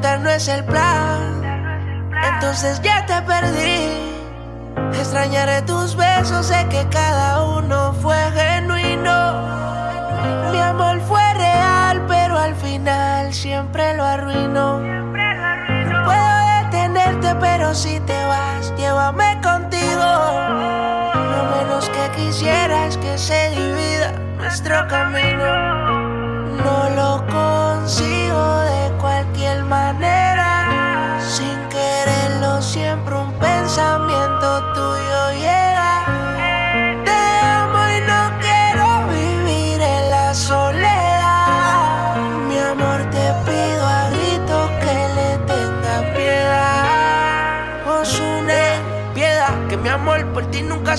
no es el plan, entonces ya te perdí. Extrañaré tus besos, sé que cada uno fue genuino. Mi amor fue real, pero al final siempre lo arruinó. No puedo detenerte, pero si te vas, llévame contigo. Lo menos que quisiera es que se divida nuestro camino.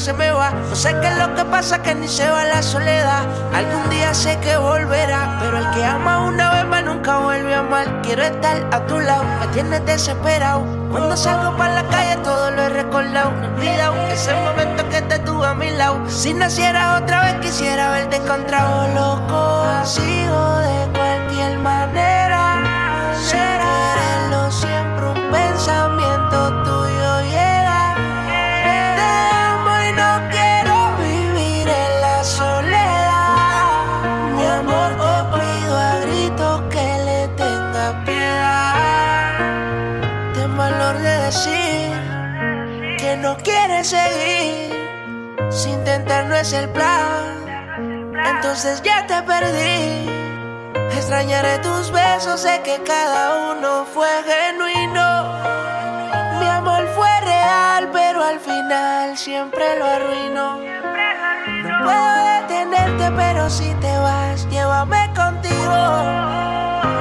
Se me va. No sé qué es lo que pasa, que ni se va la soledad. Algún día sé que volverá, pero el que ama una vez más nunca vuelve a amar. Quiero estar a tu lado, me tienes desesperado. Cuando salgo para la calle todo lo he recordado. No olvidado ese momento que te tuve a mi lado. Si naciera otra vez quisiera verte encontrado. Lo consigo de cualquier manera. Sin quererlo siempre un pensamiento tuyo es el plan, entonces ya te perdí. Extrañaré tus besos, sé que cada uno fue genuino. Mi amor fue real, pero al final siempre lo arruinó. No puedo detenerte, pero si te vas, llévame contigo.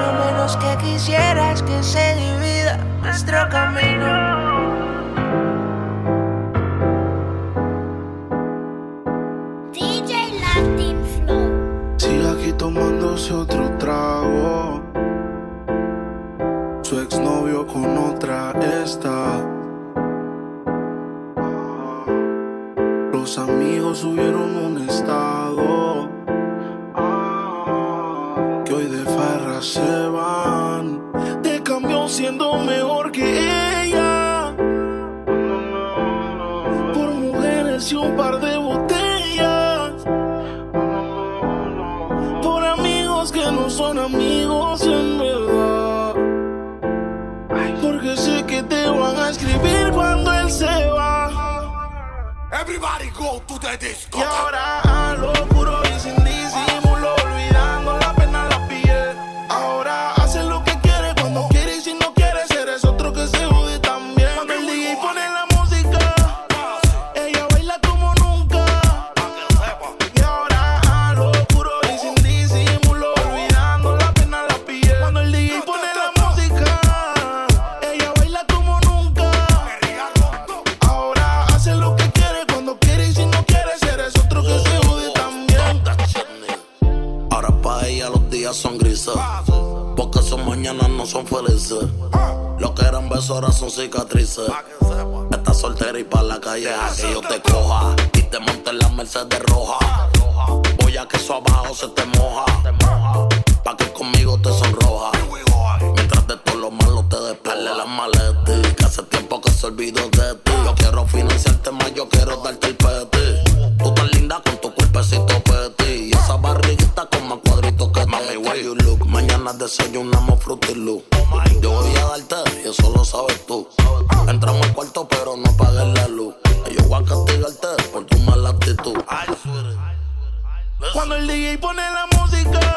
Lo menos que quisiera es que se divida nuestro camino. Tomándose otro trago. Su exnovio con otra está. Los amigos subieron Everybody go to the disco. Y ahora a Lo que eran besos ahora son cicatrices. Estás soltera y pa' la calle a que yo te coja. Y te monte en la Mercedes roja. Voy a que eso abajo se te moja. Pa' que conmigo te sonroja. Mientras de todo lo malo te despele las maletas. Que hace tiempo que se olvidó de ti. Yo quiero financiarte más, yo quiero darte el peti. Tú tan linda con tu cuerpecito peti. Y esa barriguita con más cuadritos que Mami, where you look. Mañana desayunamos Fruity Yo voy a darte y eso lo sabes tú. Entramos al cuarto pero no apagues la luz. Yo voy a castigarte por tu mala actitud. Cuando el DJ pone la música,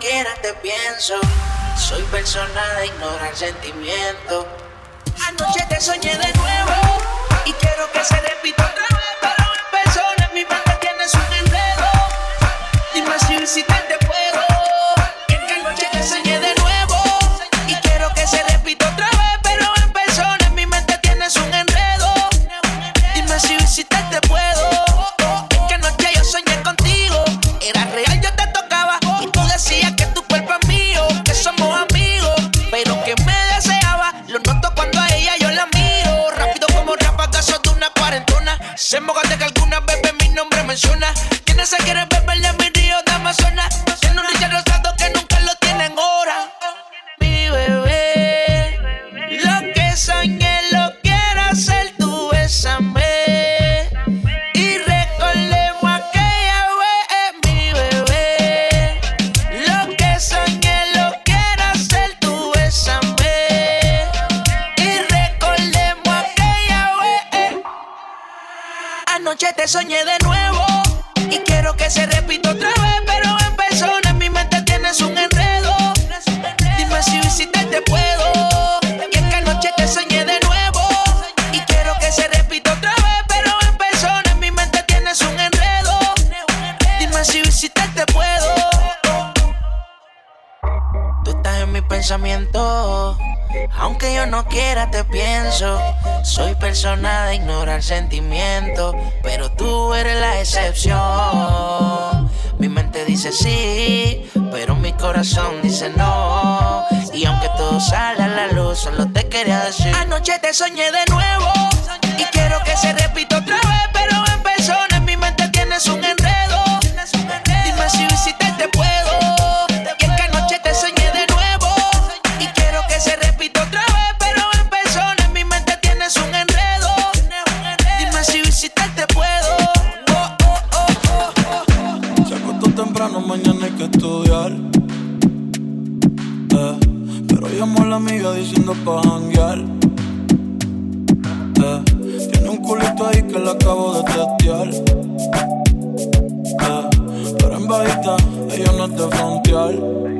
quiera, te pienso. Soy persona de ignorar sentimientos. Anoche te soñé de nuevo y quiero que se repita otra vez, pero Mogate que alguna vez mi nombre menciona. Quienes se quieren beber de mi río de Amazonas. Tiene un rosado Anoche te soñé de nuevo y quiero que se repita otra vez, pero en persona en mi mente tienes un enredo. Dime si visitarte puedo. Y es que anoche te soñé de nuevo y quiero que se repita otra vez, pero en persona en mi mente tienes un enredo. Dime si visitarte puedo. Tú estás en mi pensamiento. Aunque yo no quiera, te pienso. Soy persona de ignorar sentimientos. Pero tú eres la excepción. Mi mente dice sí, pero mi corazón dice no. Y aunque todo sale a la luz, solo te quería decir. Anoche te soñé de nuevo. Y quiero que se repita otra vez, pero en persona en mi mente tienes un enredo. Testear. Eh, pero en bajita, ella no de frontear.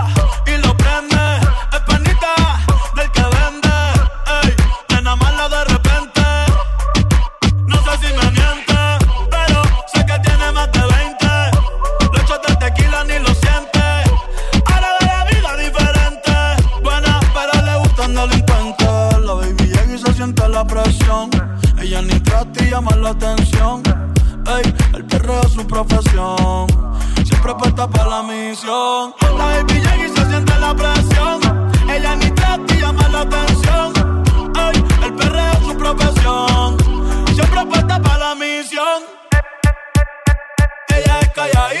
ella ni trata y llama la atención. Ey, el perreo es su profesión. Siempre puesta para la misión. La baby llega y se siente la presión. Ella ni trata y llama la atención. Ey, el perreo es su profesión. Siempre puesta para la misión. Ella es calladita,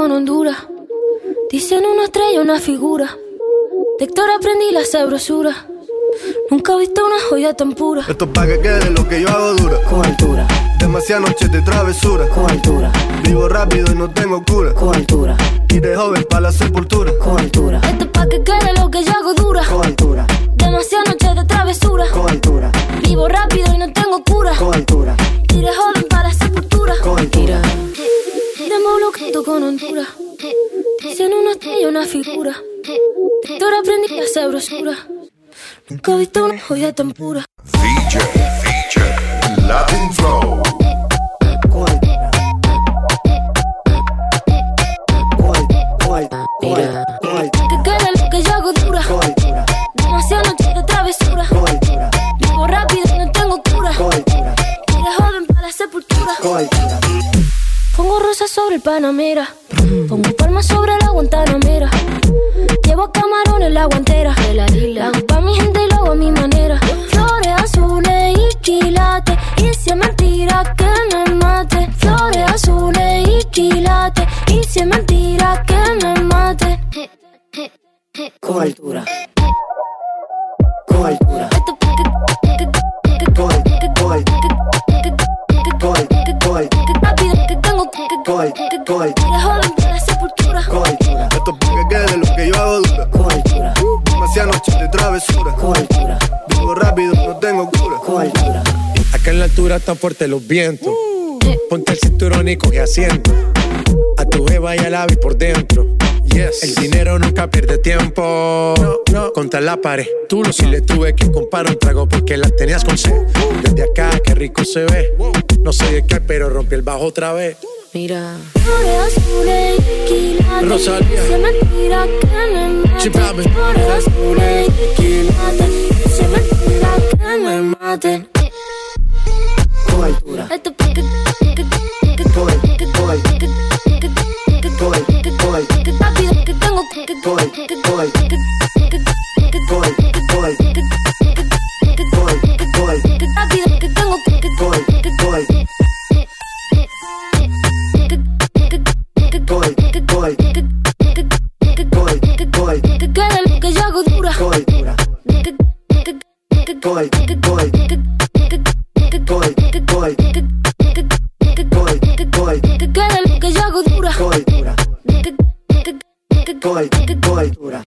con Honduras. Dicen una estrella, una figura. De Héctor aprendí la sabrosura. Nunca he visto una joya tan pura. Esto es pa' que quede lo que yo hago dura. Con altura, Demasiadas noches de travesura. con altura, Vivo rápido y no tengo cura. con altura, Y de joven para la sepultura. con altura, Esto es pa' que quede lo que yo hago dura. con altura, Demasiadas noches de travesura. con altura, Vivo rápido y no tengo cura. con altura, Iré joven Bloqueo con Honduras. Dicen una estrella, una figura. De Héctor aprendí la sabrosura. Nunca he visto una joya tan pura. DJ, DJ, Latin Flow. Panamera. Pongo palmas sobre la Guantanamera. Llevo camarones en la guantera. Con altura. Esto es pa' que quede lo que yo hago dura. Con altura, Demasiadas noches de travesura. con altura, Vivo rápido no tengo cura. con altura. Acá en la altura están fuertes los vientos. Ponte el cinturón y coge asiento. A tu beba y al ave por dentro. Yes. El dinero nunca pierde tiempo. No, no. Contra la pared. Tú lo si le tuve que comprar un trago porque la tenías con sed. Desde acá, qué rico se ve. No sé de qué, pero rompí el bajo otra vez. Mira. Flores azules y quilates. Rosalía. Si es mentira que me mate. Chipame. Flores azules y quilates. Si es mentira que me mate. Con altura. Esto pa' que- con altura.